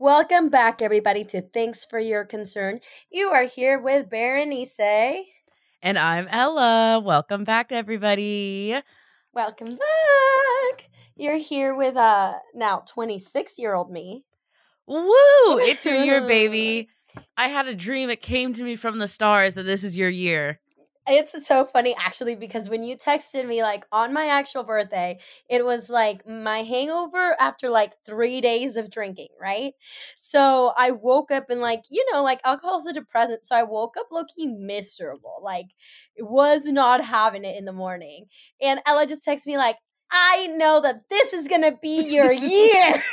Welcome back, everybody, to Thanks for Your Concern. You are here with Berenice. And I'm Ella. Welcome back, everybody. Welcome back. You're here with uh now 26 year old me. Woo! It's your year, baby. I had a dream. It came to me from the stars that this is your year. It's so funny actually because when you texted me like on my actual birthday, it was like my hangover after like three days of drinking, right? So I woke up and like, you know, like alcohol's a depressant. So I woke up low key miserable. Like was not having it in the morning. And Ella just texted me like, I know that this is gonna be your year.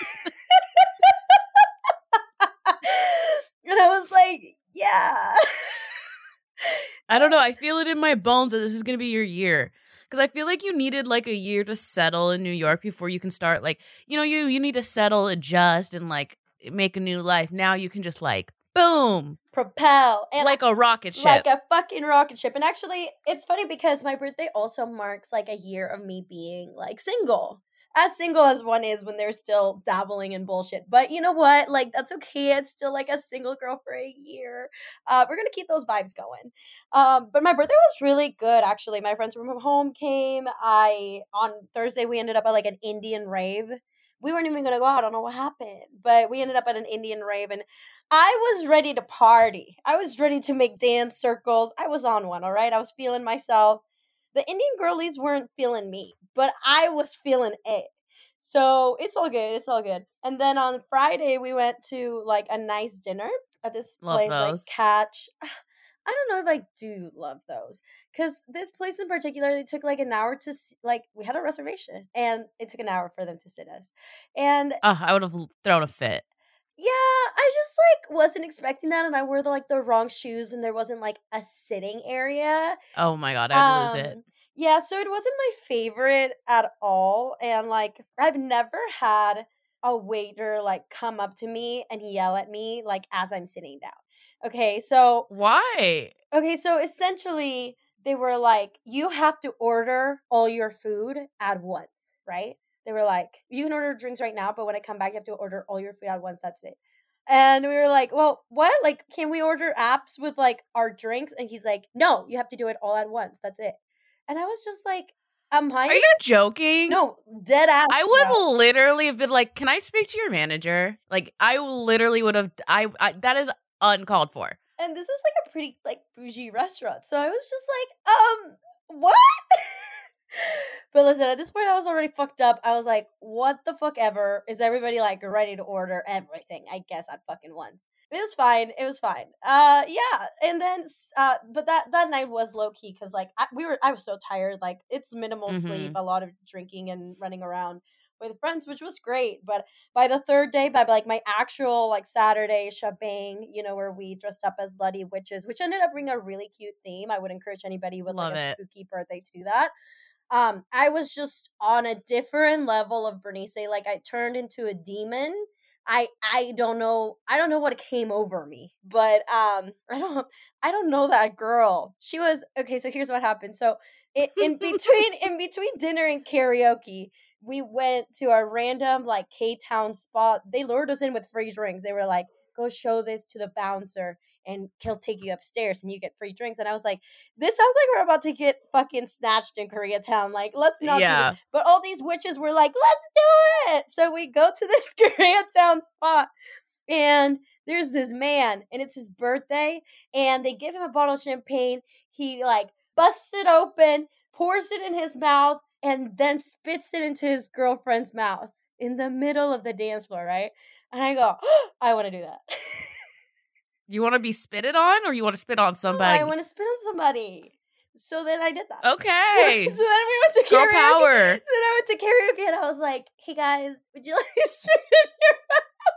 and I was like, yeah. I don't know. I feel it in my bones that this is going to be your year. Because I feel like you needed like a year to settle in New York before you can start like, you know, you you need to settle, adjust, and like make a new life. Now you can just like boom propel and like a rocket ship like a fucking rocket ship and actually it's funny because my birthday also marks like a year of me being like single as single as one is when they're still dabbling in bullshit. But you know what? Like that's okay. It's still like a single girl for a year. Uh, we're gonna keep those vibes going. Um, but my birthday was really good actually. My friends from home came. I on Thursday we ended up at like an Indian rave. We weren't even gonna go out. I don't know what happened, but we ended up at an Indian rave, and I was ready to party. I was ready to make dance circles. I was on one. All right, I was feeling myself the Indian girlies weren't feeling me, but I was feeling it. So it's all good. It's all good. And then on Friday we went to like a nice dinner at this love place those. like Catch. I don't know if I do love those because this place in particular, they took like an hour to like we had a reservation and it took an hour for them to sit us, and uh, I would have thrown a fit. Yeah, I just like wasn't expecting that, and I wore the like the wrong shoes, and there wasn't like a sitting area. Oh my god, I'd um, lose it. Um, yeah, so it wasn't my favorite at all, and like I've never had a waiter like come up to me and yell at me like as I'm sitting down. Okay, so why? Okay, so essentially they were like, you have to order all your food at once, right? They were like, you can order drinks right now, but when I come back, you have to order all your food at once. That's it. And we were like, well, what? Like, can we order apps with like our drinks? And he's like, no, you have to do it all at once. That's it. And I was just like, am I? Are you joking? No, dead ass. I would literally have been like, can I speak to your manager? Like, I literally would have, I, I that is uncalled for. And this is like a pretty like bougie restaurant. So I was just like, um, what? but listen, at this point, I was already fucked up. I was like, what the fuck ever? Is everybody like ready to order everything? I guess at fucking once. It was fine. It was fine. Uh, yeah. And then, uh, but that that night was low key because like I, we were, I was so tired. Like it's minimal mm-hmm. sleep, a lot of drinking and running around with friends, which was great. But by the third day, by like my actual like Saturday shebang, you know, where we dressed up as slutty witches, which ended up being a really cute theme. I would encourage anybody with Love like a it. spooky birthday to do that um i was just on a different level of bernice like i turned into a demon. I i don't know i don't know what came over me but um i don't i don't know that girl. She was okay so here's what happened. So in, in between in between dinner and karaoke we went to a random like k-town spot. They lured us in with free drinks they were like go show this to the bouncer and he'll take you upstairs and you get free drinks. And I was like, this sounds like we're about to get fucking snatched in Koreatown. Like, let's not yeah. But all these witches were like, let's do it. So we go to this Koreatown spot and there's this man and it's his birthday and they give him a bottle of champagne. He like busts it open, pours it in his mouth, and then spits it into his girlfriend's mouth in the middle of the dance floor, right? And I go, oh, I want to do that. You want to be spitted on, or you want to spit on somebody? No, I want to spit on somebody. So then I did that. Okay. so then we went to Girl karaoke. power. So then I went to karaoke and I was like, "Hey guys, would you like to spit in your mouth?"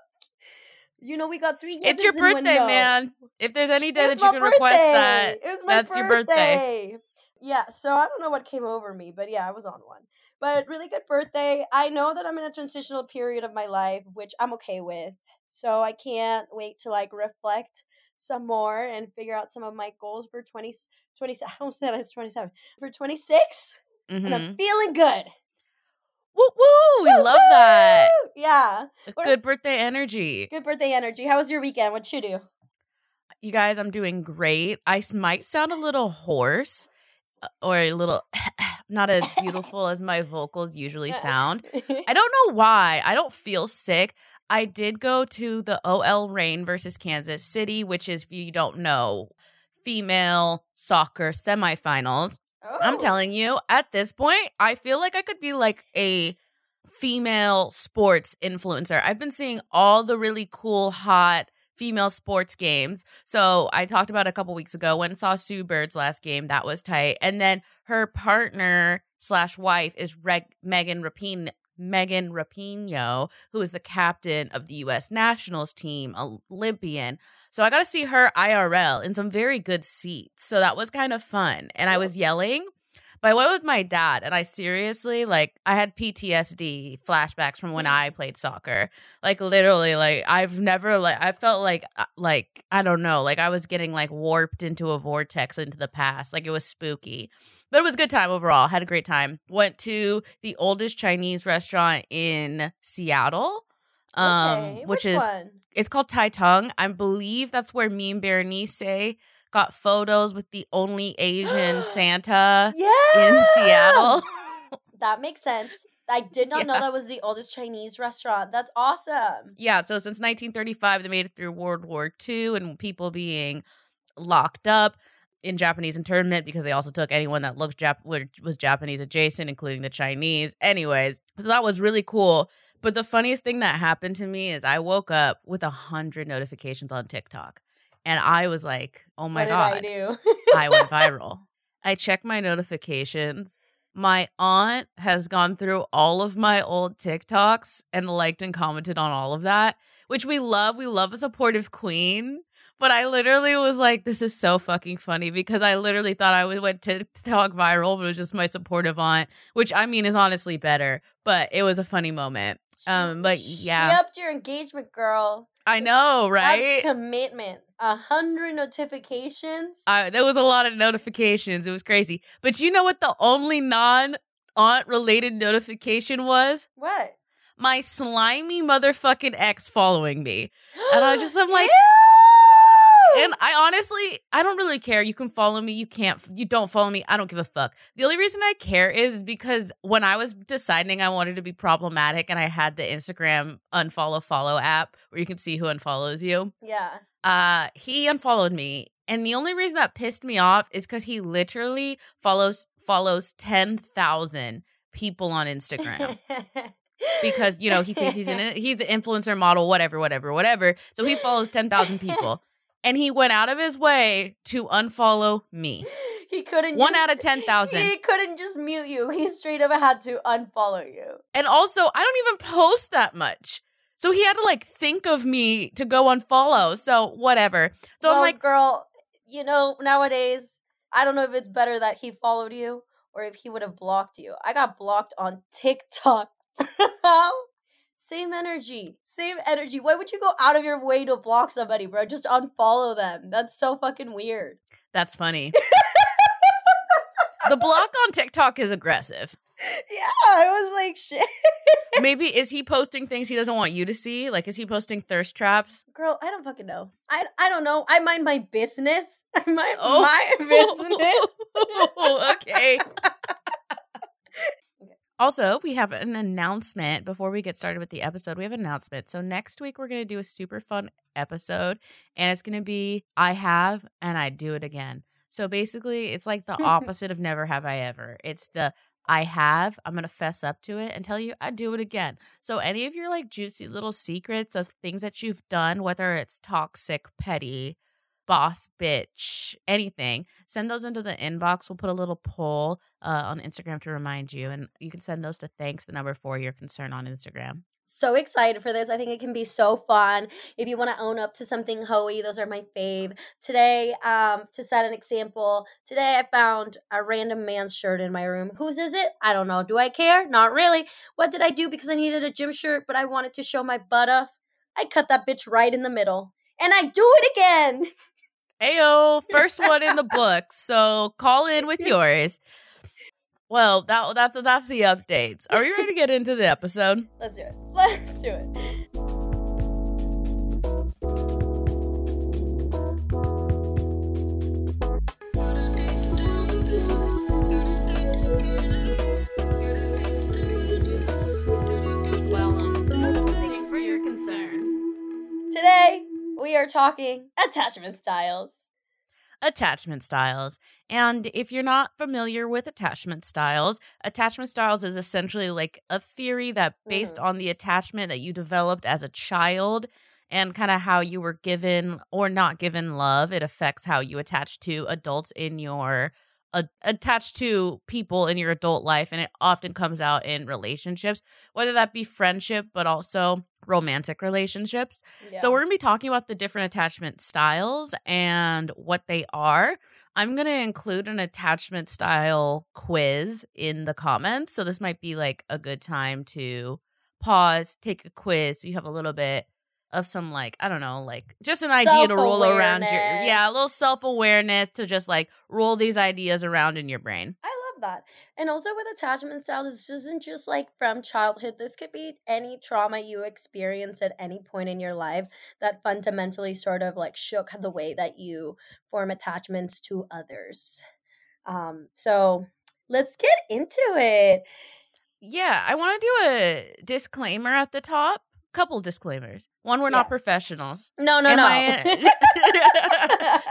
You know, we got three. It's your birthday, man. If there's any day that you can birthday. request that, that's birthday. your birthday. Yeah. So I don't know what came over me, but yeah, I was on one. But really good birthday. I know that I'm in a transitional period of my life, which I'm okay with. So I can't wait to like reflect some more and figure out some of my goals for 20, 20 I almost said I was 27. For 26. Mm-hmm. And I'm mm-hmm. feeling good. Woo! Woo woo! We love that. Yeah. What- Good birthday energy. Good birthday energy. How was your weekend? What'd you do? You guys, I'm doing great. I might sound a little hoarse or a little not as beautiful as my vocals usually sound. I don't know why. I don't feel sick. I did go to the OL Reign versus Kansas City, which is, if you don't know, female soccer semifinals. I'm Oh. telling you, at this point, I feel like I could be like a female sports influencer. I've been seeing all the really cool, hot female sports games. So I talked about a couple weeks ago when saw Sue Bird's last game. That was tight. And then her partner slash wife is Reg- Megan Rapinoe. Megan Rapinoe, who is the captain of the U.S. nationals team, Olympian. So I got to see her IRL in some very good seats. So that was kind of fun. And I was yelling, but I went with my dad. And I seriously, like, I had PTSD flashbacks from when I played soccer. Like, literally, like, I've never, like, I felt like, uh, like, I don't know, like I was getting, like, warped into a vortex into the past. Like, it was spooky. But it was a good time overall. Had a great time. Went to the oldest Chinese restaurant in Seattle. Um, Okay, which is one? it's called Tai Tung. I believe that's where me and Berenice got photos with the only Asian Santa yeah in Seattle. That makes sense. I did not know that was the oldest Chinese restaurant. That's awesome. yeah, so since 1935, they made it through World War II and people being locked up in Japanese internment because they also took anyone that looked Jap- was Japanese adjacent, including the Chinese. Anyways, so that was really cool. But the funniest thing that happened to me is I woke up with a hundred notifications on TikTok, and I was like, "Oh my what god!" did I do? I went viral. I checked my notifications. My aunt has gone through all of my old TikToks and liked and commented on all of that, which we love. We love a supportive queen. But I literally was like, this is so fucking funny because I literally thought I went TikTok viral, but it was just my supportive aunt, which I mean is honestly better. But it was a funny moment. Um, but yeah. She upped your engagement, girl. I know, right? That's commitment. A hundred notifications. I, there was a lot of notifications. It was crazy. But you know what the only non aunt related notification was? what? My slimy motherfucking ex following me. And I just- I'm like- Ew! And I honestly, I don't really care. You can follow me. You can't. You don't follow me. I don't give a fuck. The only reason I care is because when I was deciding I wanted to be problematic and I had the Instagram unfollow follow app where you can see who unfollows you, yeah. Uh he unfollowed me and the only reason that pissed me off is because he literally follows follows 10,000 people on Instagram because you know he thinks he's an he's an influencer model whatever whatever whatever so he follows 10,000 people and he went out of his way to unfollow me he couldn't. one just- out of 10,000 He couldn't just mute you. He straight up had to unfollow you. and also I don't even post that much so he had to like think of me to go unfollow so whatever so well, I'm like girl, you know, nowadays, I don't know if it's better that he followed you or if he would have blocked you. I got blocked on TikTok. Same energy. Same energy. Why would you go out of your way to block somebody, bro? Just unfollow them. That's so fucking weird. That's funny. the block on TikTok is aggressive. Yeah, I was like, shit. Maybe is he posting things he doesn't want you to see? Like is he posting thirst traps? Girl, I don't fucking know. I, I don't know. I mind my business. I mind Oh. my business. okay. Also, we have an announcement before we get started with the episode. We have an announcement. So next week we're going to do a super fun episode and it's going to be I have and I do it again. So basically, it's like the opposite of never have I ever. It's the I have, I'm going to fess up to it and tell you I do it again. So any of your like juicy little secrets of things that you've done, whether it's toxic, petty, boss bitch, anything, send those into the inbox. We'll put a little poll uh, on Instagram to remind you, and you can send those to thanks the number for your concern on Instagram. So excited for this. I think it can be so fun. If you want to own up to something hoey, those are my fave. Today, um, to set an example, today I found a random man's shirt in my room. Whose is it? I don't know. Do I care? Not really. What did I do? Because I needed a gym shirt, but I wanted to show my butt off. I cut that bitch right in the middle. And I do it again. Ayo, first one in the book. So call in with yours. Well, that that's that's the updates. Are you ready to get into the episode? Let's do it. Let's do it. Today, we are talking attachment styles. Attachment styles. And if you're not familiar with attachment styles, attachment styles is essentially like a theory that based Mhm. on the attachment that you developed as a child and kind of how you were given or not given love, it affects how you attach to adults in your uh, attached to people in your adult life and it often comes out in relationships whether that be friendship but also romantic relationships Yeah. so we're going to be talking about the different attachment styles and what they are. I'm going to include an attachment style quiz in the comments. So this might be like a good time to pause, take a quiz so you have a little bit of some like, I don't know, like just an idea to roll around your yeah, a little self-awareness to just like roll these ideas around in your brain. I that. And also with attachment styles, this isn't just like from childhood. This could be any trauma you experience at any point in your life that fundamentally sort of like shook the way that you form attachments to others. Um, so let's get into it. Yeah, I want to do a disclaimer at the top. Couple disclaimers. One, we're not professionals. No, no, Am no. I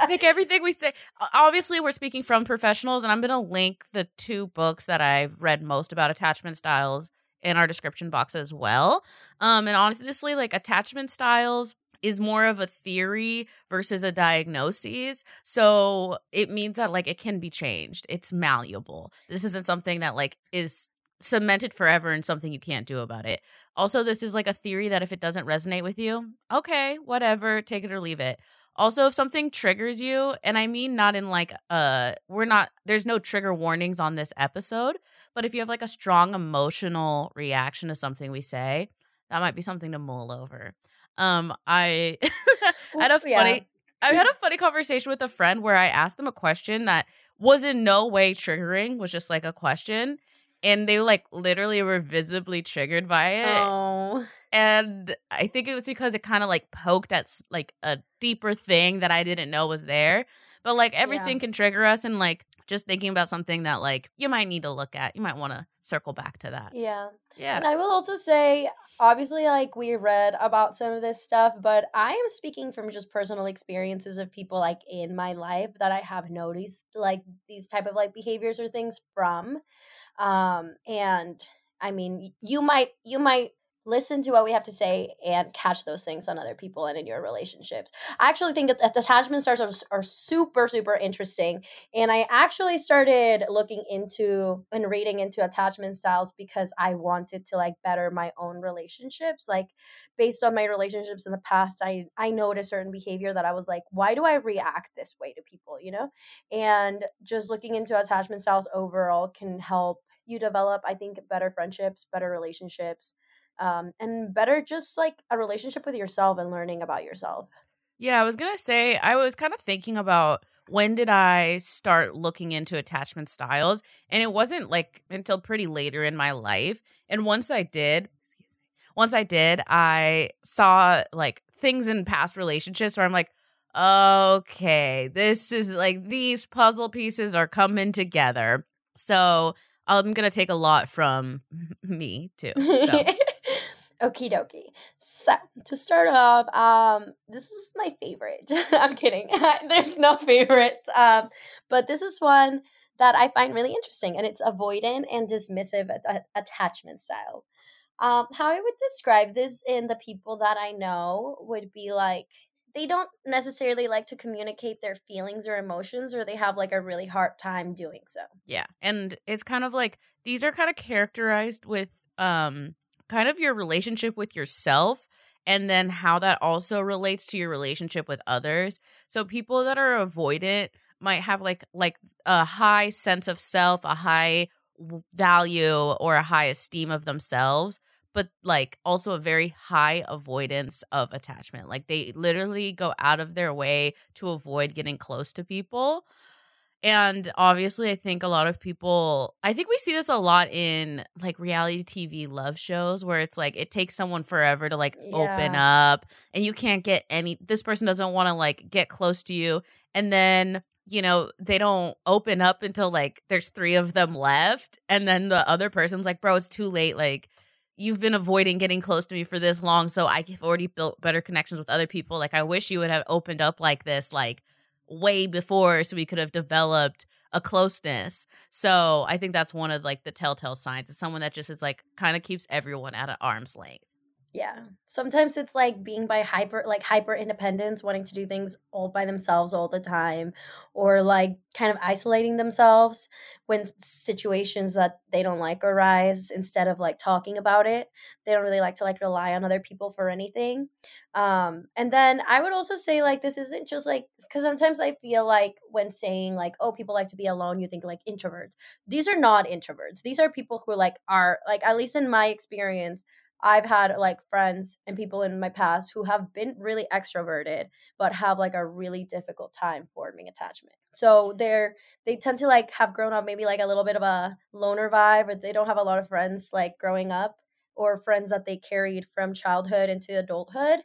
think everything we say, obviously, we're speaking from professionals, and I'm going to link the two books that I've read most about attachment styles in our description box as well. Um, and honestly, like attachment styles is more of a theory versus a diagnosis. So it means that like it can be changed. It's malleable. This isn't something that like is cemented forever and something you can't do about it. Also, this is like a theory that if it doesn't resonate with you, okay, whatever, take it or leave it. Also, if something triggers you, and I mean not in like uh we're not there's no trigger warnings on this episode, but if you have like a strong emotional reaction to something we say, that might be something to mull over. Um I I had a Oof, yeah. funny I had a funny conversation with a friend where I asked them a question that was in no way triggering, was just like a question. And they like literally were visibly triggered by it Oh, and I think it was because it kind of like poked at like a deeper thing that I didn't know was there. But like everything can trigger us, and like just thinking about something that like you might need to look at, you might want to circle back to that. yeah. Yeah, And I will also say, obviously, like we read about some of this stuff, but I am speaking from just personal experiences of people like in my life that I have noticed like these type of like behaviors or things from. Um, and I mean, you might you might listen to what we have to say and catch those things on other people and in your relationships. I actually think that attachment styles are, are super super interesting and I actually started looking into and reading into attachment styles because I wanted to like better my own relationships. Like based on my relationships in the past, I I noticed certain behavior that I was like, why do I react this way to people, you know? And just looking into attachment styles overall can help you develop, I think, better friendships, better relationships, um, and better just like a relationship with yourself and learning about yourself. yeah. I was gonna say I was kind of thinking about when did I start looking into attachment styles, and it wasn't like until pretty later in my life. And once I did, excuse me, once I did, I saw like things in past relationships where I'm like, okay, this is like these puzzle pieces are coming together. So I'm gonna take a lot from me too. So Okie dokie. So to start off, um, this is my favorite. I'm kidding. There's no favorites. Um, but this is one that I find really interesting, and it's avoidant and dismissive at- attachment style. Um, how I would describe this in the people that I know would be like they don't necessarily like to communicate their feelings or emotions, or they have like a really hard time doing so. yeah, and it's kind of like these are kind of characterized with um kind of your relationship with yourself and then how that also relates to your relationship with others. So people that are avoidant might have like like a high sense of self, a high value or a high esteem of themselves, but like also a very high avoidance of attachment. Like they literally go out of their way to avoid getting close to people. And obviously, I think a lot of people, I think we see this a lot in like reality TV love shows where it's like it takes someone forever to like open up and you can't get any, this person doesn't want to like get close to you. And then, you know, they don't open up until like there's three of them left. And then the other person's like, bro, it's too late. Like, you've been avoiding getting close to me for this long so i've already built better connections with other people like i wish you would have opened up like this like way before so we could have developed a closeness. So I think that's one of like the telltale signs. It's someone that just is like kind of keeps everyone at an arm's length. Yeah. Sometimes it's like being by hyper like hyper independence, wanting to do things all by themselves all the time or like kind of isolating themselves when situations that they don't like arise instead of like talking about it. They don't really like to like rely on other people for anything. Um and then I would also say like this isn't just like cuz sometimes I feel like when saying like oh people like to be alone you think like introverts. These are not introverts. These are people who like are like at least in my experience I've had like friends and people in my past who have been really extroverted but have like a really difficult time forming attachment. So they're they tend to like have grown up maybe like a little bit of a loner vibe or they don't have a lot of friends like growing up or friends that they carried from childhood into adulthood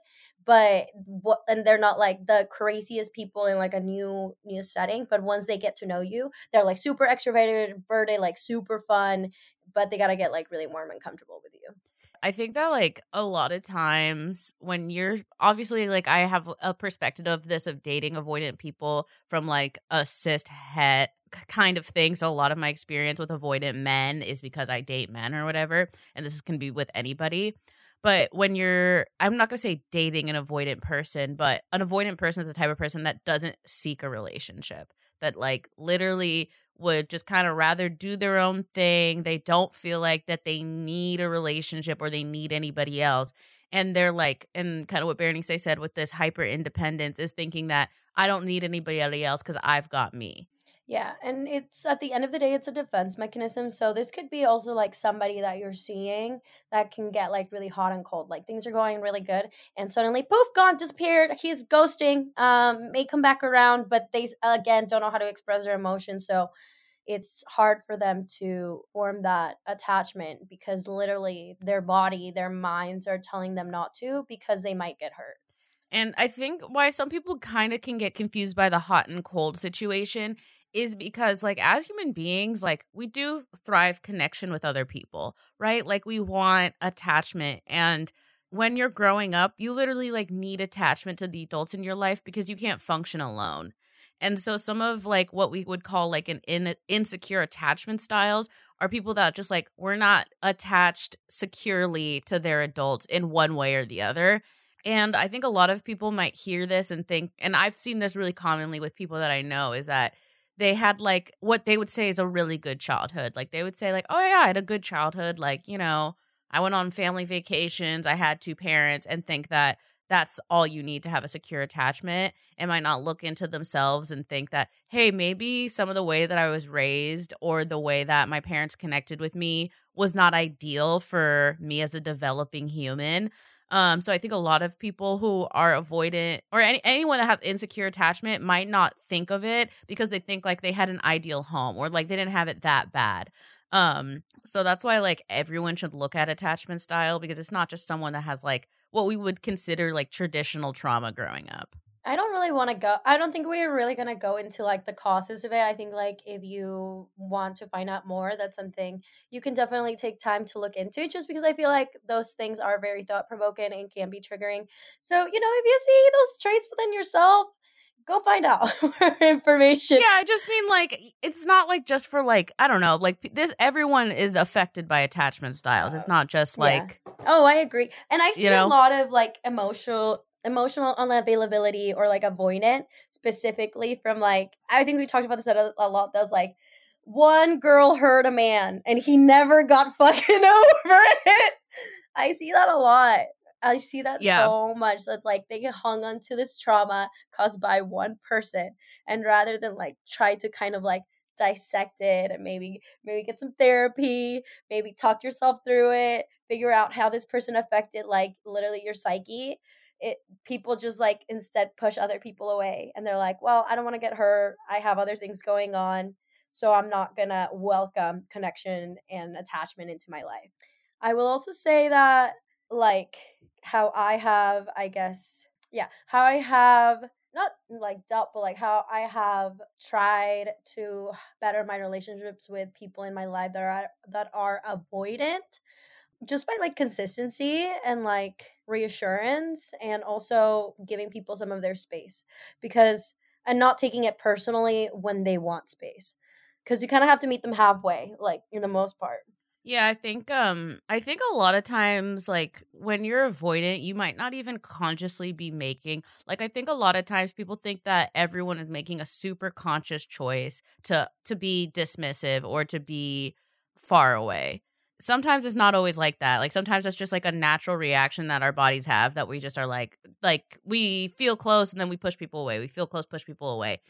but what and they're not like the craziest people in like a new new setting but once they get to know you they're like super extroverted birthday like super fun but they got to get like really warm and comfortable with you I think that like a lot of times when you're obviously like I have a perspective of this of dating avoidant people from like a cis het kind of thing. So a lot of my experience with avoidant men is because I date men or whatever, and this can be with anybody. But when you're, I'm not to say dating an avoidant person, but an avoidant person is the type of person that doesn't seek a relationship, that like literally would just kind of rather do their own thing. They don't feel like that they need a relationship or they need anybody else. And they're like, and kind of what Berenice said with this hyper independence is thinking that I don't need anybody else because I've got me. Yeah, and it's at the end of the day, it's a defense mechanism. So this could be also like somebody that you're seeing that can get like really hot and cold. Like things are going really good, and suddenly poof, gone, disappeared. He's ghosting. Um, may come back around, but they again don't know how to express their emotions. So it's hard for them to form that attachment because literally their body, their minds are telling them not to because they might get hurt. And I think why some people kind of can get confused by the hot and cold situation is because like as human beings like we do thrive connection with other people right? Like we want attachment and when you're growing up you literally like need attachment to the adults in your life because you can't function alone. And so some of like what we would call like an in- insecure attachment styles are people that just like we're not attached securely to their adults in one way or the other. And i think a lot of people might hear this and think and i've seen this really commonly with people that i know is that they had like what they would say is a really good childhood. Like they would say like, "Oh yeah, I had a good childhood. Like, you know, I went on family vacations, I had two parents," and think that that's all you need to have a secure attachment and might not look into themselves and think that, "Hey, maybe some of the way that I was raised or the way that my parents connected with me was not ideal for me as a developing human." Um, so I think a lot of people who are avoidant or any, anyone that has insecure attachment might not think of it because they think like they had an ideal home or like they didn't have it that bad. Um, so that's why like everyone should look at attachment style because it's not just someone that has like what we would consider like traditional trauma growing up. I don't really want to go. I don't think we're really going to go into like the causes of it. I think like if you want to find out more, that's something you can definitely take time to look into just because I feel like those things are very thought provoking and can be triggering. So, you know, if you see those traits within yourself, go find out more information. Yeah, I just mean like it's not like just for like I don't know, like this everyone is affected by attachment styles. It's uh, not just like yeah. Oh, I agree. And I see you know? a lot of like emotional emotional unavailability or like avoidant specifically from like I think we talked about this a, a lot. That's like one girl hurt a man and he never got fucking over it. I see that a lot. I see that yeah. so much. That's like they get hung onto this trauma caused by one person, and rather than like try to kind of like dissect it and maybe maybe get some therapy, maybe talk yourself through it, figure out how this person affected like literally your psyche it people just like instead push other people away and they're like, well, I don't want to get hurt. I have other things going on. So I'm not going to welcome connection and attachment into my life. I will also say that, like, how I have, I guess, yeah, how I have not like doubt, but like how I have tried to better my relationships with people in my life that are that are avoidant just by like consistency and like reassurance and also giving people some of their space because and not taking it personally when they want space because you kind of have to meet them halfway like in the most part yeah, I think um I think a lot of times like when you're avoidant, you might not even consciously be making like I think a lot of times people think that everyone is making a super conscious choice to to be dismissive or to be far away. Sometimes it's not always like that. Like sometimes it's just like a natural reaction that our bodies have that we just are like like we feel close and then we push people away. We feel close, push people away.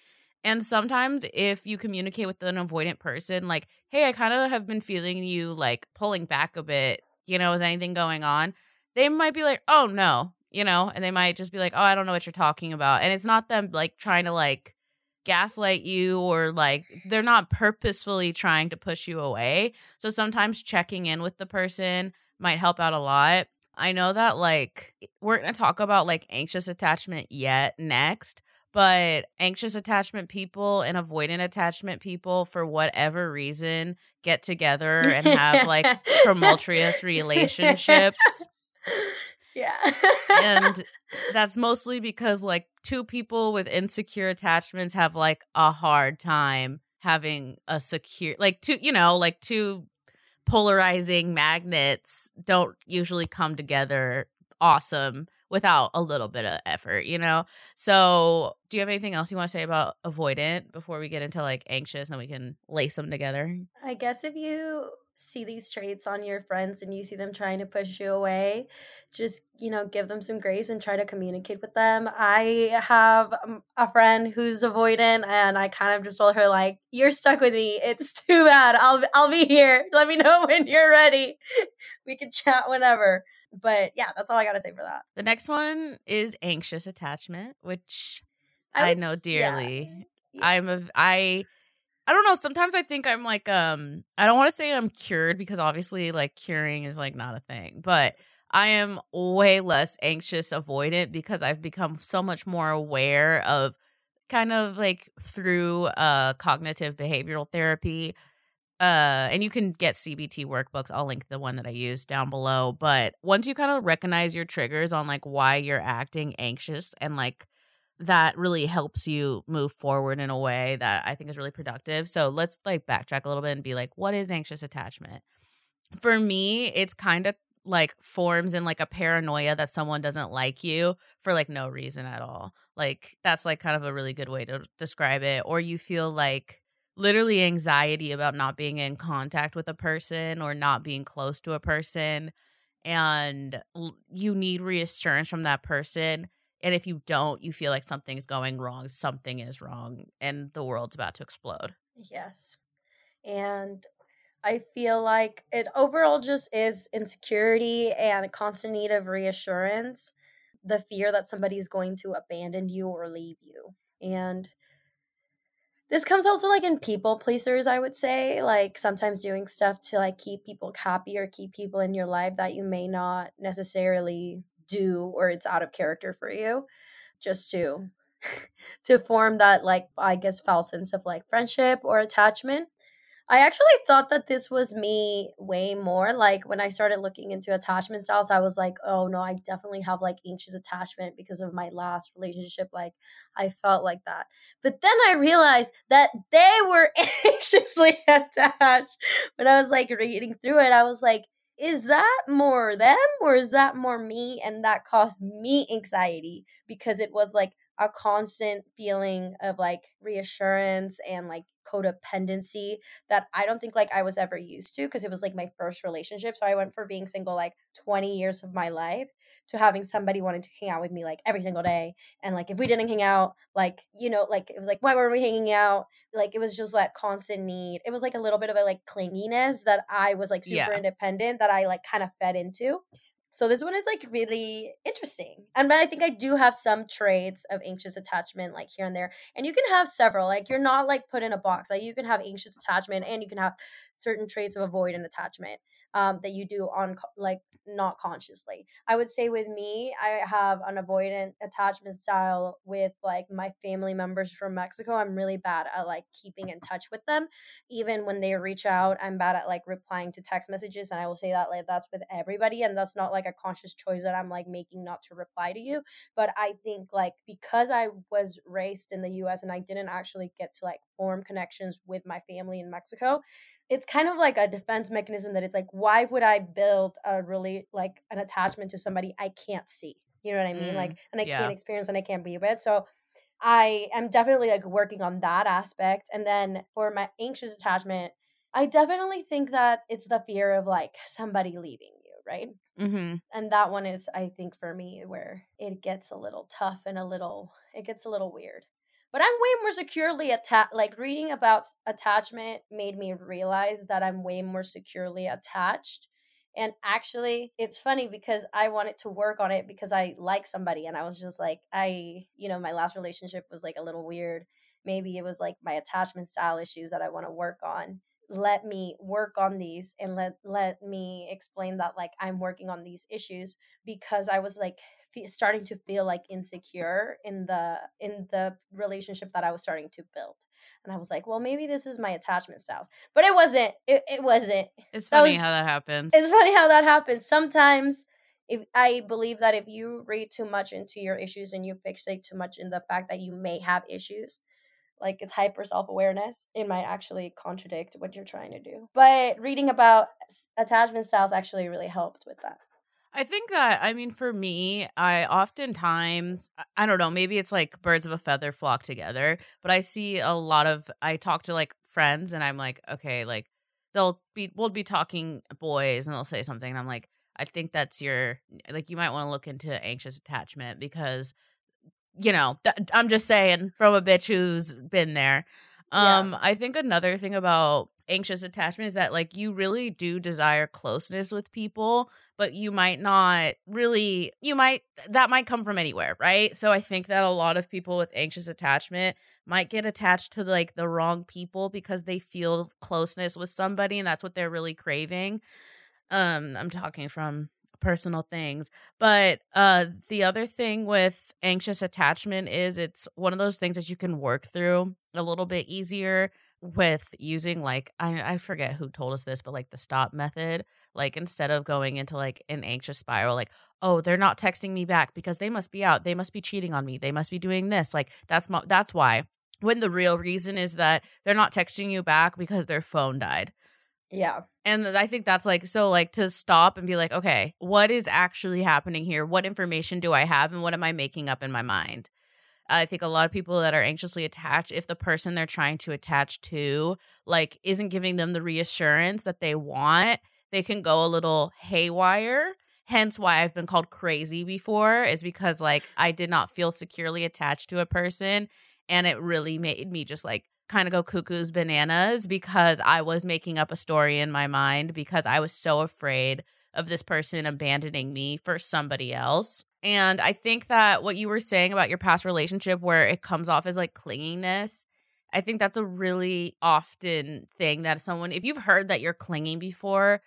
And sometimes if you communicate with an avoidant person, like, hey, I kind of have been feeling you like pulling back a bit, you know, is anything going on? They might be like, oh, no, you know, and they might just be like, oh, I don't know what you're talking about. And it's not them like trying to like gaslight you or like they're not purposefully trying to push you away. So sometimes checking in with the person might help out a lot. I know that like eh, we're going to talk about like anxious attachment yet next, but anxious attachment people and avoidant attachment people for whatever reason get together and have like tumultuous relationships yeah and that's mostly because like two people with insecure attachments have like a hard time having a secure like two you know like two polarizing magnets don't usually come together awesome without a little bit of effort, you know? So, do you have anything else you want to say about avoidant before we get into like anxious and we can lace them together? I guess if you see these traits on your friends and you see them trying to push you away, just, you know, give them some grace and try to communicate with them. I have um, a friend who's avoidant and I kind of just told her like, "You're stuck with me. It's too bad. I'll I'll be here. Let me know when you're ready. We can chat whenever." but yeah, that's all I gotta say for that. The next one is anxious attachment, which I, I know dearly. Yeah. Yeah. I'm a I I don't know, sometimes I think I'm like um I don't want to say I'm cured because obviously like curing is like not a thing, but I am way less anxious avoidant because I've become so much more aware of kind of like through uh cognitive behavioral therapy uh and you can get cbt workbooks i'll link the one that i use down below but once you kind of recognize your triggers on like why you're acting anxious and like that really helps you move forward in a way that i think is really productive. So let's like backtrack a little bit and be like what is anxious attachment? For me it's kind of like forms in like a paranoia that someone doesn't like you for like no reason at all. Like that's like kind of a really good way to describe it. Or you feel like literally anxiety about not being in contact with a person or not being close to a person and you need reassurance from that person and if you don't you feel like something's going wrong something is wrong and the world's about to explode. Yes and i feel like it overall just is insecurity and a constant need of reassurance the fear that somebody's going to abandon you or leave you and this comes also like in people pleasers i would say like sometimes doing stuff to like keep people happy or keep people in your life that you may not necessarily do or it's out of character for you just mm-hmm. to to form that like i guess false sense of like friendship or attachment I actually thought that this was me way more. Like when I started looking into attachment styles, I was like, oh no, I definitely have like anxious attachment because of my last relationship. Like I felt like that. But then I realized that they were anxiously attached. When I was like reading through it, I was like, is that more them or is that more me? And that caused me anxiety because it was like a constant feeling of like reassurance and like codependency that I don't think like I was ever used to because it was like my first relationship. So I went for being single like 20 years of my life to having somebody wanting to hang out with me like every single day. And like if we didn't hang out, like, you know, like it was like, why were we hanging out? Like it was just that constant need. It was like a little bit of a like clinginess that I was like super yeah. independent that I like kind of fed into. So this one is like really interesting. And but I think I do have some traits of anxious attachment like here and there. And you can have several. Like you're not like put in a box. Like you can have anxious attachment and you can have certain traits of avoidant attachment um, that you do on like not consciously. I would say with me, I have an avoidant attachment style with like my family members from Mexico. I'm really bad at like keeping in touch with them. Even when they reach out, I'm bad at like replying to text messages. And I will say that like that's with everybody. And that's not like a conscious choice that I'm like making not to reply to you. But I think like because I was raised in the US and I didn't actually get to like form connections with my family in Mexico, it's kind of like a defense mechanism that it's like why would i build a really like an attachment to somebody i can't see you know what i mean mm, like and i yeah. can't experience and i can't be with so i am definitely like working on that aspect and then for my anxious attachment i definitely think that it's the fear of like somebody leaving you right mm-hmm. and that one is i think for me where it gets a little tough and a little it gets a little weird but I'm way more securely attached. Like reading about attachment made me realize that I'm way more securely attached. And actually, it's funny because I wanted to work on it because I like somebody. And I was just like, I, you know, my last relationship was like a little weird. Maybe it was like my attachment style issues that I want to work on. Let me work on these and let let me explain that like I'm working on these issues because I was like starting to feel like insecure in the in the relationship that I was starting to build. And I was like, well, maybe this is my attachment styles. But it wasn't. It, it wasn't. It's funny was, how that happens. It's funny how that happens. Sometimes if I believe that if you read too much into your issues and you fixate too much in the fact that you may have issues, like it's hyper self awareness, it might actually contradict what you're trying to do. But reading about attachment styles actually really helped with that. I think that I mean for me, I oftentimes I don't know, maybe it's like birds of a feather flock together, but I see a lot of I talk to like friends and I'm like, okay, like they'll be we'll be talking boys and they'll say something and I'm like, I think that's your like you might want to look into anxious attachment because you know, th- I'm just saying from a bitch who's been there. Um yeah. I think another thing about anxious attachment is that like you really do desire closeness with people but you might not really you might that might come from anywhere right so i think that a lot of people with anxious attachment might get attached to like the wrong people because they feel closeness with somebody and that's what they're really craving um i'm talking from personal things but uh the other thing with anxious attachment is it's one of those things that you can work through a little bit easier with using like I I forget who told us this, but like the stop method, like instead of going into like an anxious spiral, like oh they're not texting me back because they must be out, they must be cheating on me, they must be doing this, like that's that's why. When the real reason is that they're not texting you back because their phone died. Yeah. And I think that's like so like to stop and be like, okay, what is actually happening here? What information do I have and what am I making up in my mind? I think a lot of people that are anxiously attached, if the person they're trying to attach to, like, isn't giving them the reassurance that they want, they can go a little haywire. Hence why I've been called crazy before, is because, like, I did not feel securely attached to a person. And it really made me just like kind of go cuckoo's bananas because I was making up a story in my mind because I was so afraid of this person abandoning me for somebody else. And I think that what you were saying about your past relationship, where it comes off as like clinginess, I think that's a really often thing that someone, if you've heard that you're clinging before,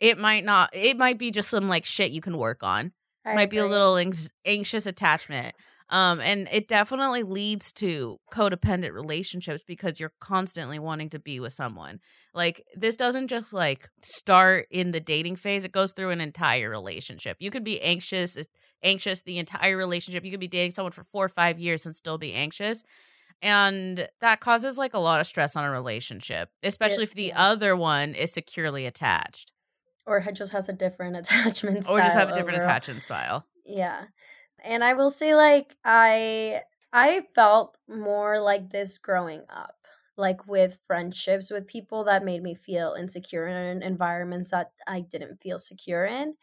it might not, it might be just some like shit you can work on. I might agree. be a little anxious attachment. Um, and it definitely leads to codependent relationships because you're constantly wanting to be with someone. Like this doesn't just like start in the dating phase, it goes through an entire relationship. You could be anxious anxious the entire relationship. You could be dating someone for 4 or 5 years and still be anxious. And that causes like a lot of stress on a relationship, especially it, if the yeah. other one is securely attached or just has a different attachment style. Or just have a different overall. attachment style. Yeah. And I will say like I I felt more like this growing up like with friendships with people that made me feel insecure in environments that I didn't feel secure in.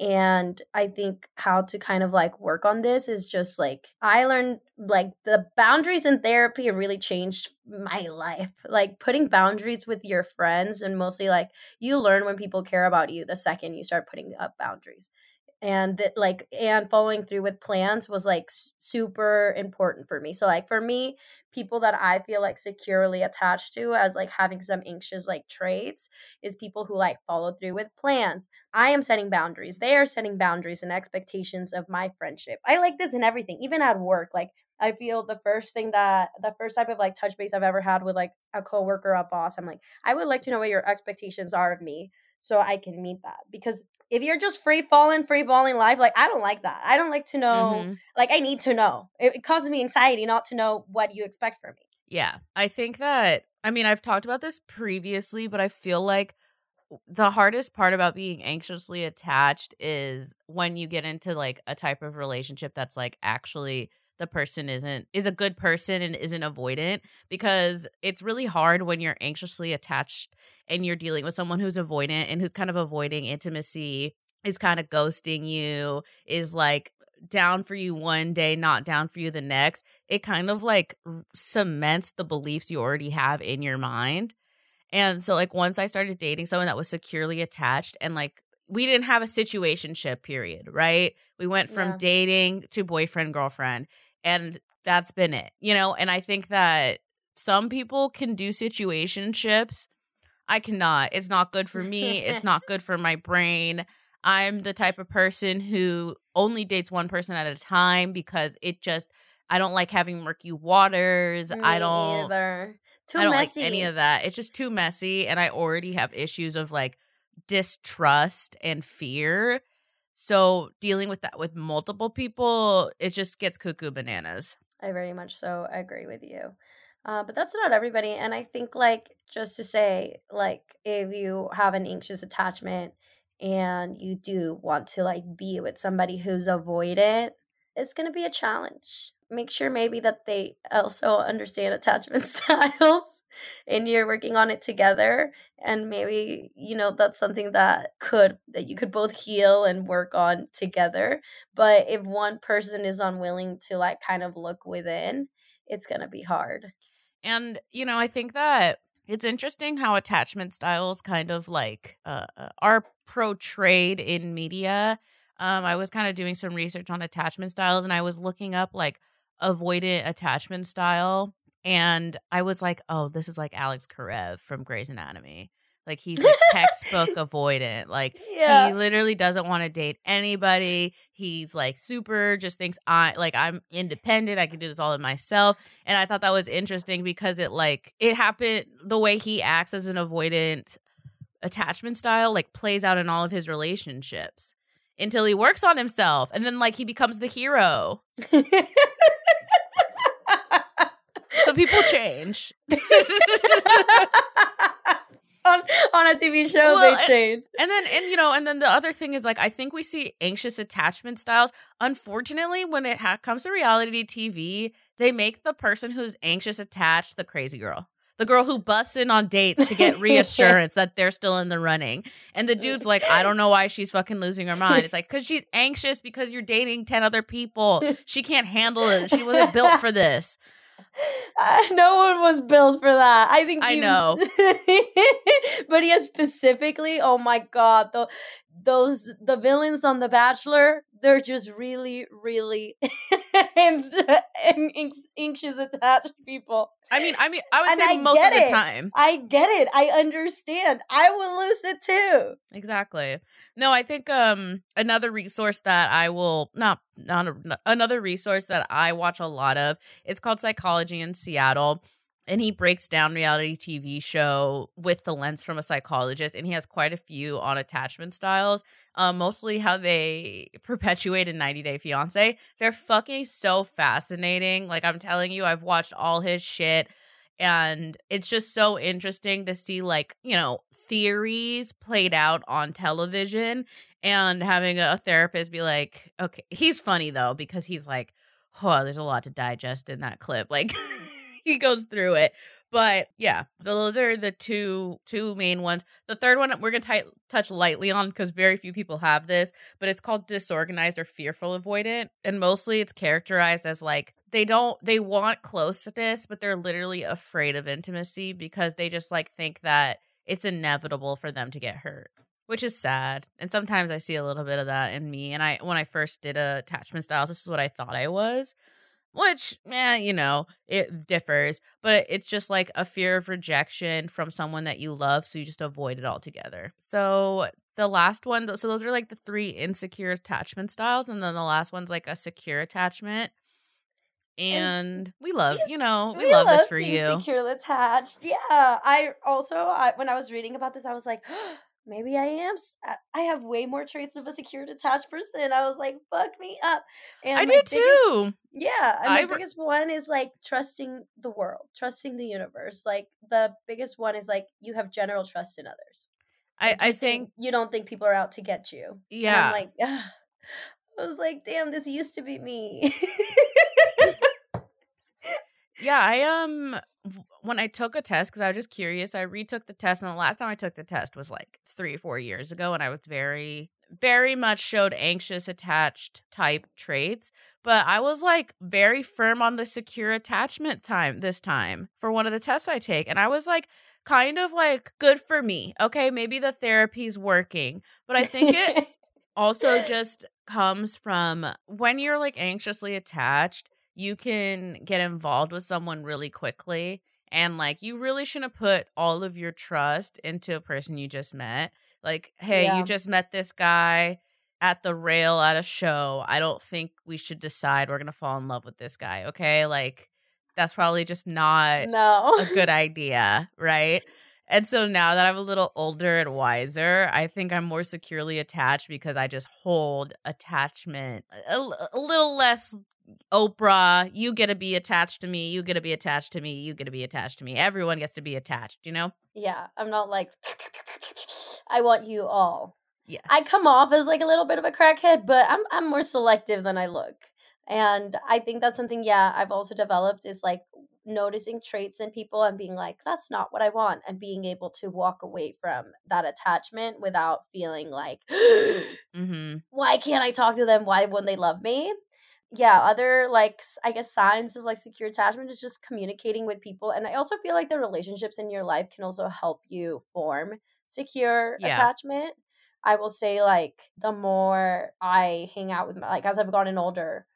and i think how to kind of like work on this is just like i learned like the boundaries in therapy really changed my life like putting boundaries with your friends and mostly like you learn when people care about you the second you start putting up boundaries and that like and following through with plans was like super important for me. So like for me people that i feel like securely attached to as like having some anxious like traits is people who like follow through with plans. I am setting boundaries. They are setting boundaries and expectations of my friendship. I like this in everything even at work. Like I feel the first thing that the first type of like touch base I've ever had with like a coworker, a boss, I'm like, I would like to know what your expectations are of me so I can meet that. Because if you're just free falling, free balling life, like I don't like that. I don't like to know. Mm-hmm. Like I need to know. It, it causes me anxiety not to know what you expect from me. Yeah, I think that. I mean, I've talked about this previously, but I feel like the hardest part about being anxiously attached is when you get into like a type of relationship that's like actually the person isn't is a good person and isn't avoidant because it's really hard when you're anxiously attached and you're dealing with someone who's avoidant and who's kind of avoiding intimacy is kind of ghosting you is like down for you one day not down for you the next it kind of like cements the beliefs you already have in your mind. And so like once i started dating someone that was securely attached and like we didn't have a situationship period right? We went from yeah. dating to boyfriend girlfriend and that's been it you know and i think that some people can do situationships i cannot it's not good for me it's not good for my brain i'm the type of person who only dates one person at a time because it just i don't like having murky waters me i don't either too I don't messy. like any of that. It's just too messy, and I already have issues of like distrust and fear so dealing with that with multiple people, it just gets cuckoo bananas. I very much so agree with you. Uh, but that's not everybody. And I think, like, just to say, like, if you have an anxious attachment and you do want to, like, be with somebody who's avoidant, it's going to be a challenge. Make sure maybe that they also understand attachment styles and you're working on it together and maybe you know that's something that could that you could both heal and work on together. But if one person is unwilling to like kind of look within it's going to be hard. And you know i think that it's interesting how attachment styles kind of like uh, uh are portrayed in media um i was kind of doing some research on attachment styles and i was looking up like avoidant attachment style and I was like, oh, this is like Alex Karev from Grey's Anatomy. Like he's a textbook avoidant. Like yeah. he literally doesn't want to date anybody. He's like super just thinks I like I'm independent. I can do this all of myself. And I thought that was interesting because it like it happened the way he acts as an avoidant attachment style like plays out in all of his relationships until he works on himself and then like he becomes the hero. so people change. on, on a TV show, well, they change. And, and then, and you know, and then the other thing is like, I think we see anxious attachment styles. Unfortunately, when it ha- comes to reality TV, they make the person who's anxious attached the crazy girl the girl who busts in on dates to get reassurance that they're still in the running. And the dude's like, I don't know why she's fucking losing her mind. It's like, because she's anxious because you're dating 10 other people. She can't handle it. She wasn't built for this. Uh, no one was built for that. I think I even, know. but yeah, specifically, oh my god, the those the villains on The Bachelor, they're just really, really anxious attached people. I mean, I mean, I would and say I most of the it. time. I get it. I understand. I will lose it too. Exactly. No, I think um another resource that I will not not a, another resource that I watch a lot of. It's called Psychology in Seattle and he breaks down reality TV show with the lens from a psychologist, and he has quite a few on attachment styles, um, mostly how they perpetuate a 90 Day Fiance. They're fucking so fascinating. Like I'm telling you, I've watched all his shit, and it's just so interesting to see like you know theories played out on television, and having a therapist be like, okay, he's funny though because he's like, oh, there's a lot to digest in that clip, like. he goes through it. But yeah, so those are the two two main ones. The third one we're gonna t- touch lightly on because very few people have this, but it's called disorganized or fearful avoidant, and mostly it's characterized as like they don't they want closeness, but they're literally afraid of intimacy because they just like think that it's inevitable for them to get hurt which is sad. And sometimes I see a little bit of that in me. And I, when I first did attachment styles, this is what I thought I was, which, yeah, you know, it differs. But it's just like a fear of rejection from someone that you love, so you just avoid it altogether. So the last one, so those are like the three insecure attachment styles, and then the last one's like a secure attachment. And, we love, you know, we, we love, love, this for you. Secure attached. Yeah. I also, I, when I was reading about this, I was like, maybe I am. I have way more traits of a secure, detached person. I was like, fuck me up. And I do biggest, too. Yeah. And my biggest one is like trusting the world, trusting the universe. Like the biggest one is like you have general trust in others. I, I think, think, you don't think people are out to get you. Yeah. like, Ugh. I was like, damn, this used to be me. yeah, I um when I took a test, because I was just curious, I retook the test. And the last time I took the test was like three or four years ago. And I was very, very much showed anxious attached type traits. But I was like very firm on the secure attachment time this time for one of the tests I take. And I was like, kind of like good for me. Okay, maybe the therapy's working. But I think it also just comes from when you're like anxiously attached you can get involved with someone really quickly and like you really shouldn't put all of your trust into a person you just met like hey yeah. you just met this guy at the rail at a show i don't think we should decide we're gonna fall in love with this guy okay like that's probably just not no. a good idea right and so now that i'm a little older and wiser i think i'm more securely attached because i just hold attachment a, a little less Oprah, you get to be attached to me, you get to be attached to me, you get to be attached to me. Everyone gets to be attached, you know? Yeah, I'm not like I want you all. Yes. I come off as like a little bit of a crackhead, but I'm I'm more selective than I look. And I think that's something yeah, I've also developed is like noticing traits in people and being like that's not what I want and being able to walk away from that attachment without feeling like mm-hmm. why can't I talk to them? Why wouldn't they love me? yeah, other like I guess signs of like secure attachment is just communicating with people. And I also feel like the relationships in your life can also help you form secure yeah. attachment. I will say like the more I hang out with my like as I've gotten older,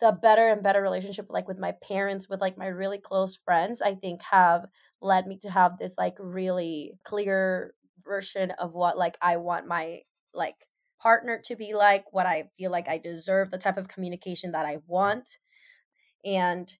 the better and better relationship like with my parents, with like my really close friends, I think have led me to have this like really clear version of what like I want my like partner to be like, what I feel like I deserve, the type of communication that I want, and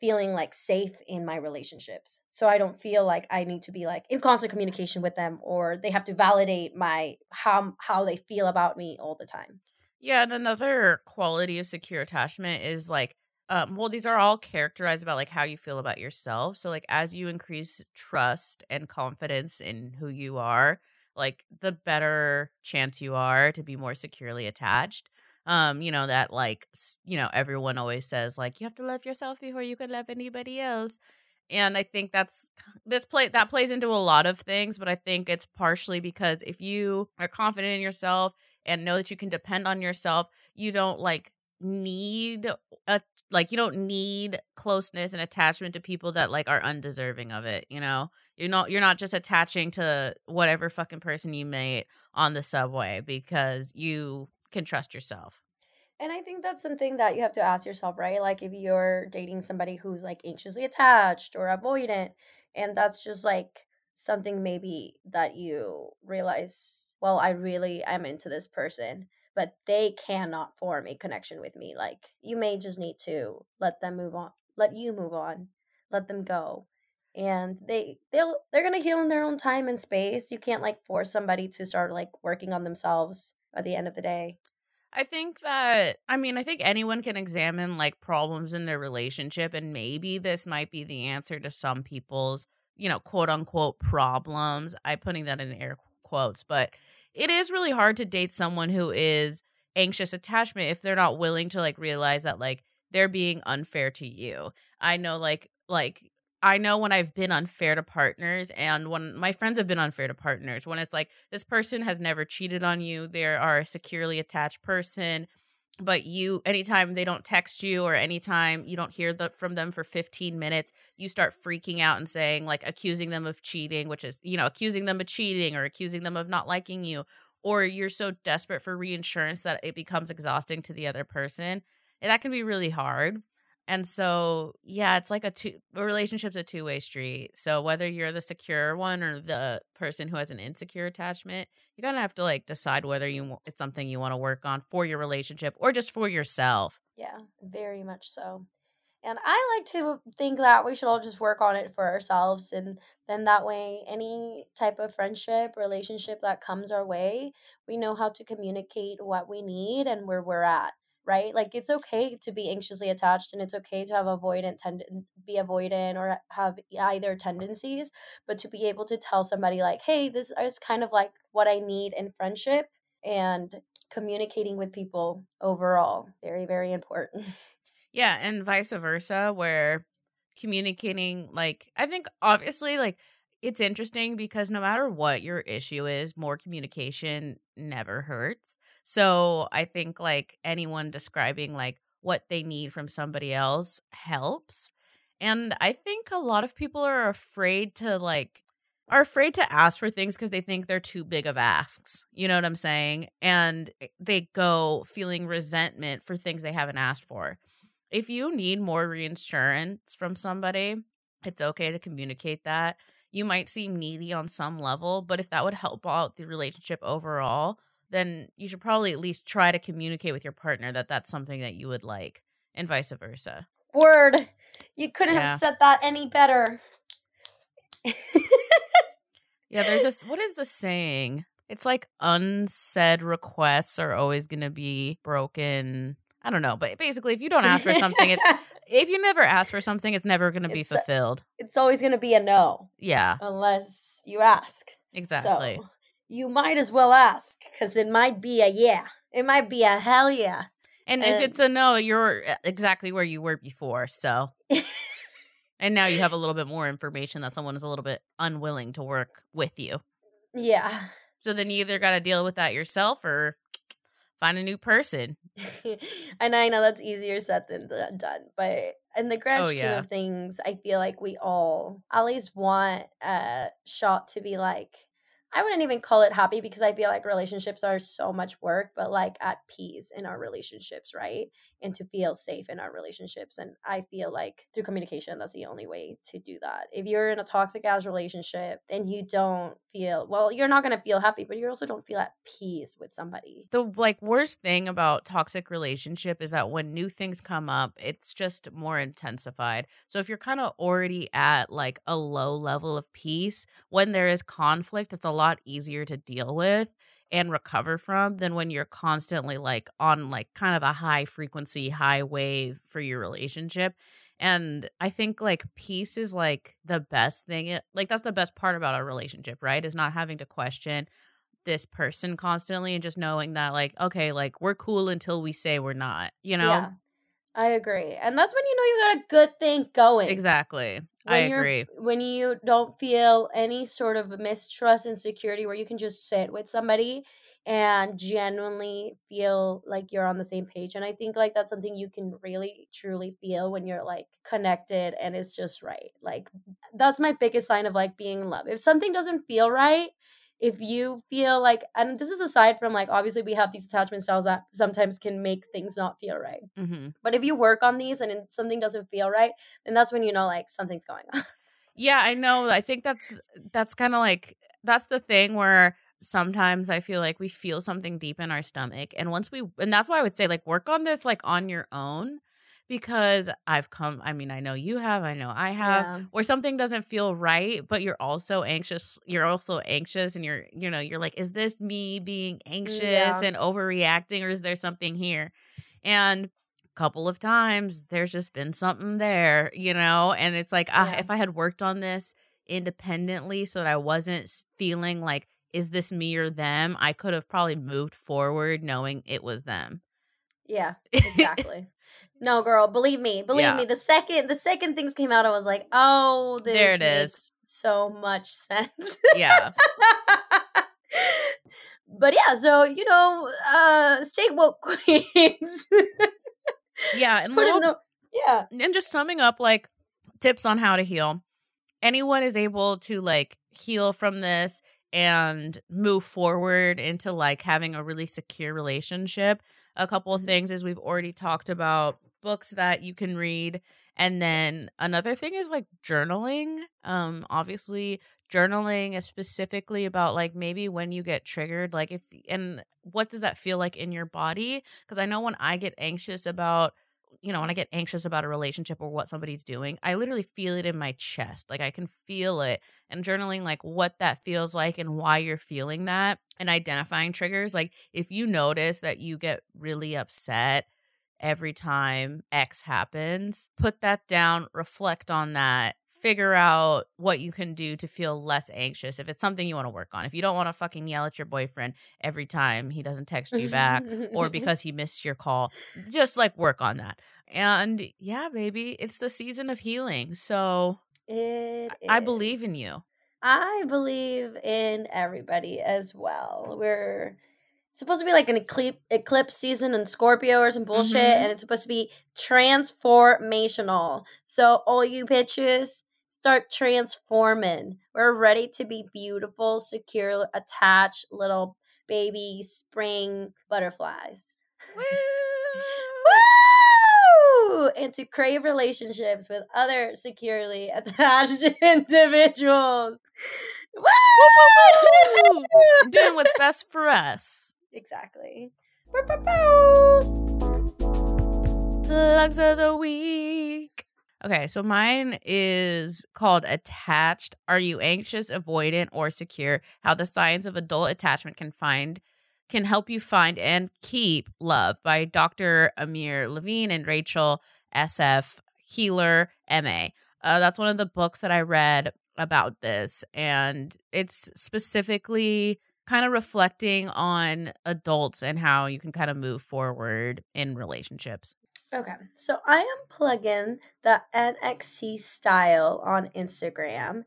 feeling like safe in my relationships. So I don't feel like I need to be like in constant communication with them or they have to validate my how how they feel about me all the time. Yeah, and another quality of secure attachment is like um well these are all characterized about like how you feel about yourself. So like as you increase trust and confidence in who you are, like the better chance you are to be more securely attached um you know that like you know everyone always says like you have to love yourself before you can love anybody else and i think that's this play that plays into a lot of things but i think it's partially because if you are confident in yourself and know that you can depend on yourself. You don't like need a like you don't need closeness and attachment to people that like are undeserving of it you know? You're not you're not just attaching to whatever fucking person you meet on the subway because you can trust yourself. And i think that's something that you have to ask yourself right? Like if you're dating somebody who's like anxiously attached or avoidant and that's just like something maybe that you realize well i really am into this person but they cannot form a connection with me. Like you may just need to let them move on, let you move on, let them go. And they they'll they're gonna heal in their own time and space. You can't like force somebody to start like working on themselves at the end of the day. I think that I mean I think anyone can examine like problems in their relationship and maybe this might be the answer to some people's, you know, quote unquote problems. I'm putting that in air quotes, but it is really hard to date someone who is anxious attachment if they're not willing to like realize that like they're being unfair to you. I know like like I know when I've been unfair to partners and when my friends have been unfair to partners, when it's like this person has never cheated on you, they are a securely attached person, but you anytime they don't text you or anytime you don't hear the, from them for 15 minutes, you start freaking out and saying like accusing them of cheating, which is, you know, accusing them of cheating or accusing them of not liking you or you're so desperate for reinsurance that it becomes exhausting to the other person. And that can be really hard. And so, yeah, it's like a two a relationship's a two way street. So whether you're the secure one or the person who has an insecure attachment, you're gonna have to like decide whether you it's something you want to work on for your relationship or just for yourself. Yeah, very much so. And I like to think that we should all just work on it for ourselves. And then that way, any type of friendship, relationship that comes our way, we know how to communicate what we need and where we're at right? Like it's okay to be anxiously attached and it's okay to have avoidant tend be avoidant or have either tendencies, but to be able to tell somebody like, "Hey, this is kind of like what I need in friendship." And communicating with people overall, very very important. Yeah, and vice versa where communicating like I think obviously like it's interesting because no matter what your issue is, more communication never hurts. So I think like anyone describing like what they need from somebody else helps. And I think a lot of people are afraid to like are afraid to ask for things because they think they're too big of asks. You know what I'm saying? And eh, they go feeling resentment for things they haven't asked for. If you need more reinsurance from somebody, it's okay to communicate that you might seem needy on some level, but if that would help out the relationship overall, then you should probably at least try to communicate with your partner that that's something that you would like, and vice versa. Word. You couldn't yeah. have said that any better. yeah, there's this. What is the saying? It's like unsaid requests are always going to be broken. I don't know, but basically, if you don't ask for something, it, if you never ask for something, it's never going to be fulfilled. A, it's always going to be a no. Yeah. Unless you ask. Exactly. So you might as well ask because it might be a yeah. It might be a hell yeah. And, and if it's a no, you're uh, exactly where you were before. So. and now you have a little bit more information that someone is a little bit unwilling to work with you. Yeah. So then you either got to deal with that yourself or find a new person. and I know that's easier said than done, but in the grand oh, scheme yeah. of things, I feel like we all at least want a shot to be like I wouldn't even call it happy because I feel like relationships are so much work, but like at peace in our relationships, right? And to feel safe in our relationships. And I feel like through communication, that's the only way to do that. If you're in a toxic ass relationship and you don't feel, well, you're not going to feel happy, but you also don't feel at peace with somebody. The like worst thing about toxic relationship is that when new things come up, it's just more intensified. So if you're kind of already at like a low level of peace, when there is conflict, it's a lot easier to deal with and recover from than when you're constantly like on like kind of a high frequency, high wave for your relationship. And I think like peace is like the best thing. It, like that's the best part about a relationship, right? Is not having to question this person constantly and just knowing that like okay, like we're cool until we say we're not, you know? Yeah. I agree. And that's when you know you got a good thing going. Exactly. When I agree. When you don't feel any sort of mistrust and security where you can just sit with somebody and genuinely feel like you're on the same page. And I think like that's something you can really truly feel when you're like connected and it's just right. Like that's my biggest sign of like being in love. If something doesn't feel right, if you feel like and this is aside from like obviously we have these attachment styles that sometimes can make things not feel right mm-hmm. but if you work on these and something doesn't feel right then that's when you know like something's going on yeah i know i think that's that's kind of like that's the thing where sometimes i feel like we feel something deep in our stomach and once we and that's why i would say like work on this like on your own because I've come, I mean, I know you have, I know I have, yeah. where something doesn't feel right, but you're also anxious. You're also anxious and you're, you know, you're like, is this me being anxious yeah. and overreacting or is there something here? And a couple of times there's just been something there, you know, and it's like, ah, if I had worked on this independently so that I wasn't feeling like, is this me or them? I could have probably moved forward knowing it was them. Yeah, exactly. No, girl, believe me, believe Yeah. me. The second the second things came out, I was like, oh, this There it makes is. so much sense. Yeah. but yeah, so you know, uh stay woke queens. Yeah. And little the yeah. and just summing up like tips on how to heal anyone is able to like heal from this and move forward into like having a really secure relationship a couple of Mhm. things is we've already talked about books that you can read and then another thing is like journaling um obviously journaling is specifically about like maybe when you get triggered like if and what does that feel like in your body? Because i know when i get anxious about you know when i get anxious about a relationship or what somebody's doing i literally feel it in my chest like i can feel it and journaling like what that feels like and why you're feeling that and identifying triggers like if you notice that you get really upset every time x happens put that down reflect on that figure out what you can do to feel less anxious if it's something you want to work on if you don't want to fucking yell at your boyfriend every time he doesn't text you back or because he missed your call. Just like work on that. And yeah, baby, it's the season of healing. So It I is. believe in you. I believe in everybody as well. We're supposed to be like an eclipse, eclipse season in Scorpio or some bullshit, Mhm. and it's supposed to be transformational. So all you bitches, start transforming. We're ready to be beautiful, secure, attached little baby spring butterflies. Woo! Woo! And to crave relationships with other securely attached individuals. Woo! Woo! And doing what's best for us. Exactly. Bow, bow, bow. Plugs of the week. Okay, so mine is called Attached. Are you anxious, avoidant, or secure? How the science of adult attachment can find can help you find and keep love by Dr. Amir Levine and Rachel SF Heller MA. Uh, that's one of the books that I read about this, and it's specifically kind of reflecting on adults and how you can kind of move forward in relationships. Okay, so I am plugging the NXC style on Instagram.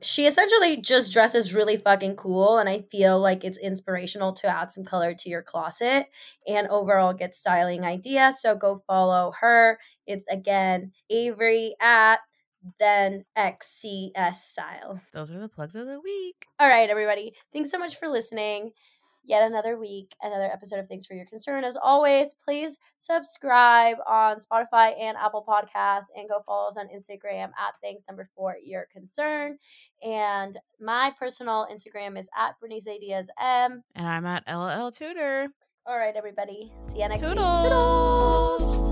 She essentially just dresses really fucking cool, and I feel like it's inspirational to add some color to your closet and overall get styling ideas. So go follow her. It's again Avery at then XCS style. Those are the plugs of the week. All right, everybody. Thanks so much for listening. Yet another week, another episode of Thanks for Your Concern. As always, please subscribe on Spotify and Apple Podcasts and go follow us on Instagram at Thanks Number Four Your Concern. And my personal Instagram is at Bernice Diaz M. And I'm at LL Tutor. All right, everybody. See you next Toodles. week. Toodles.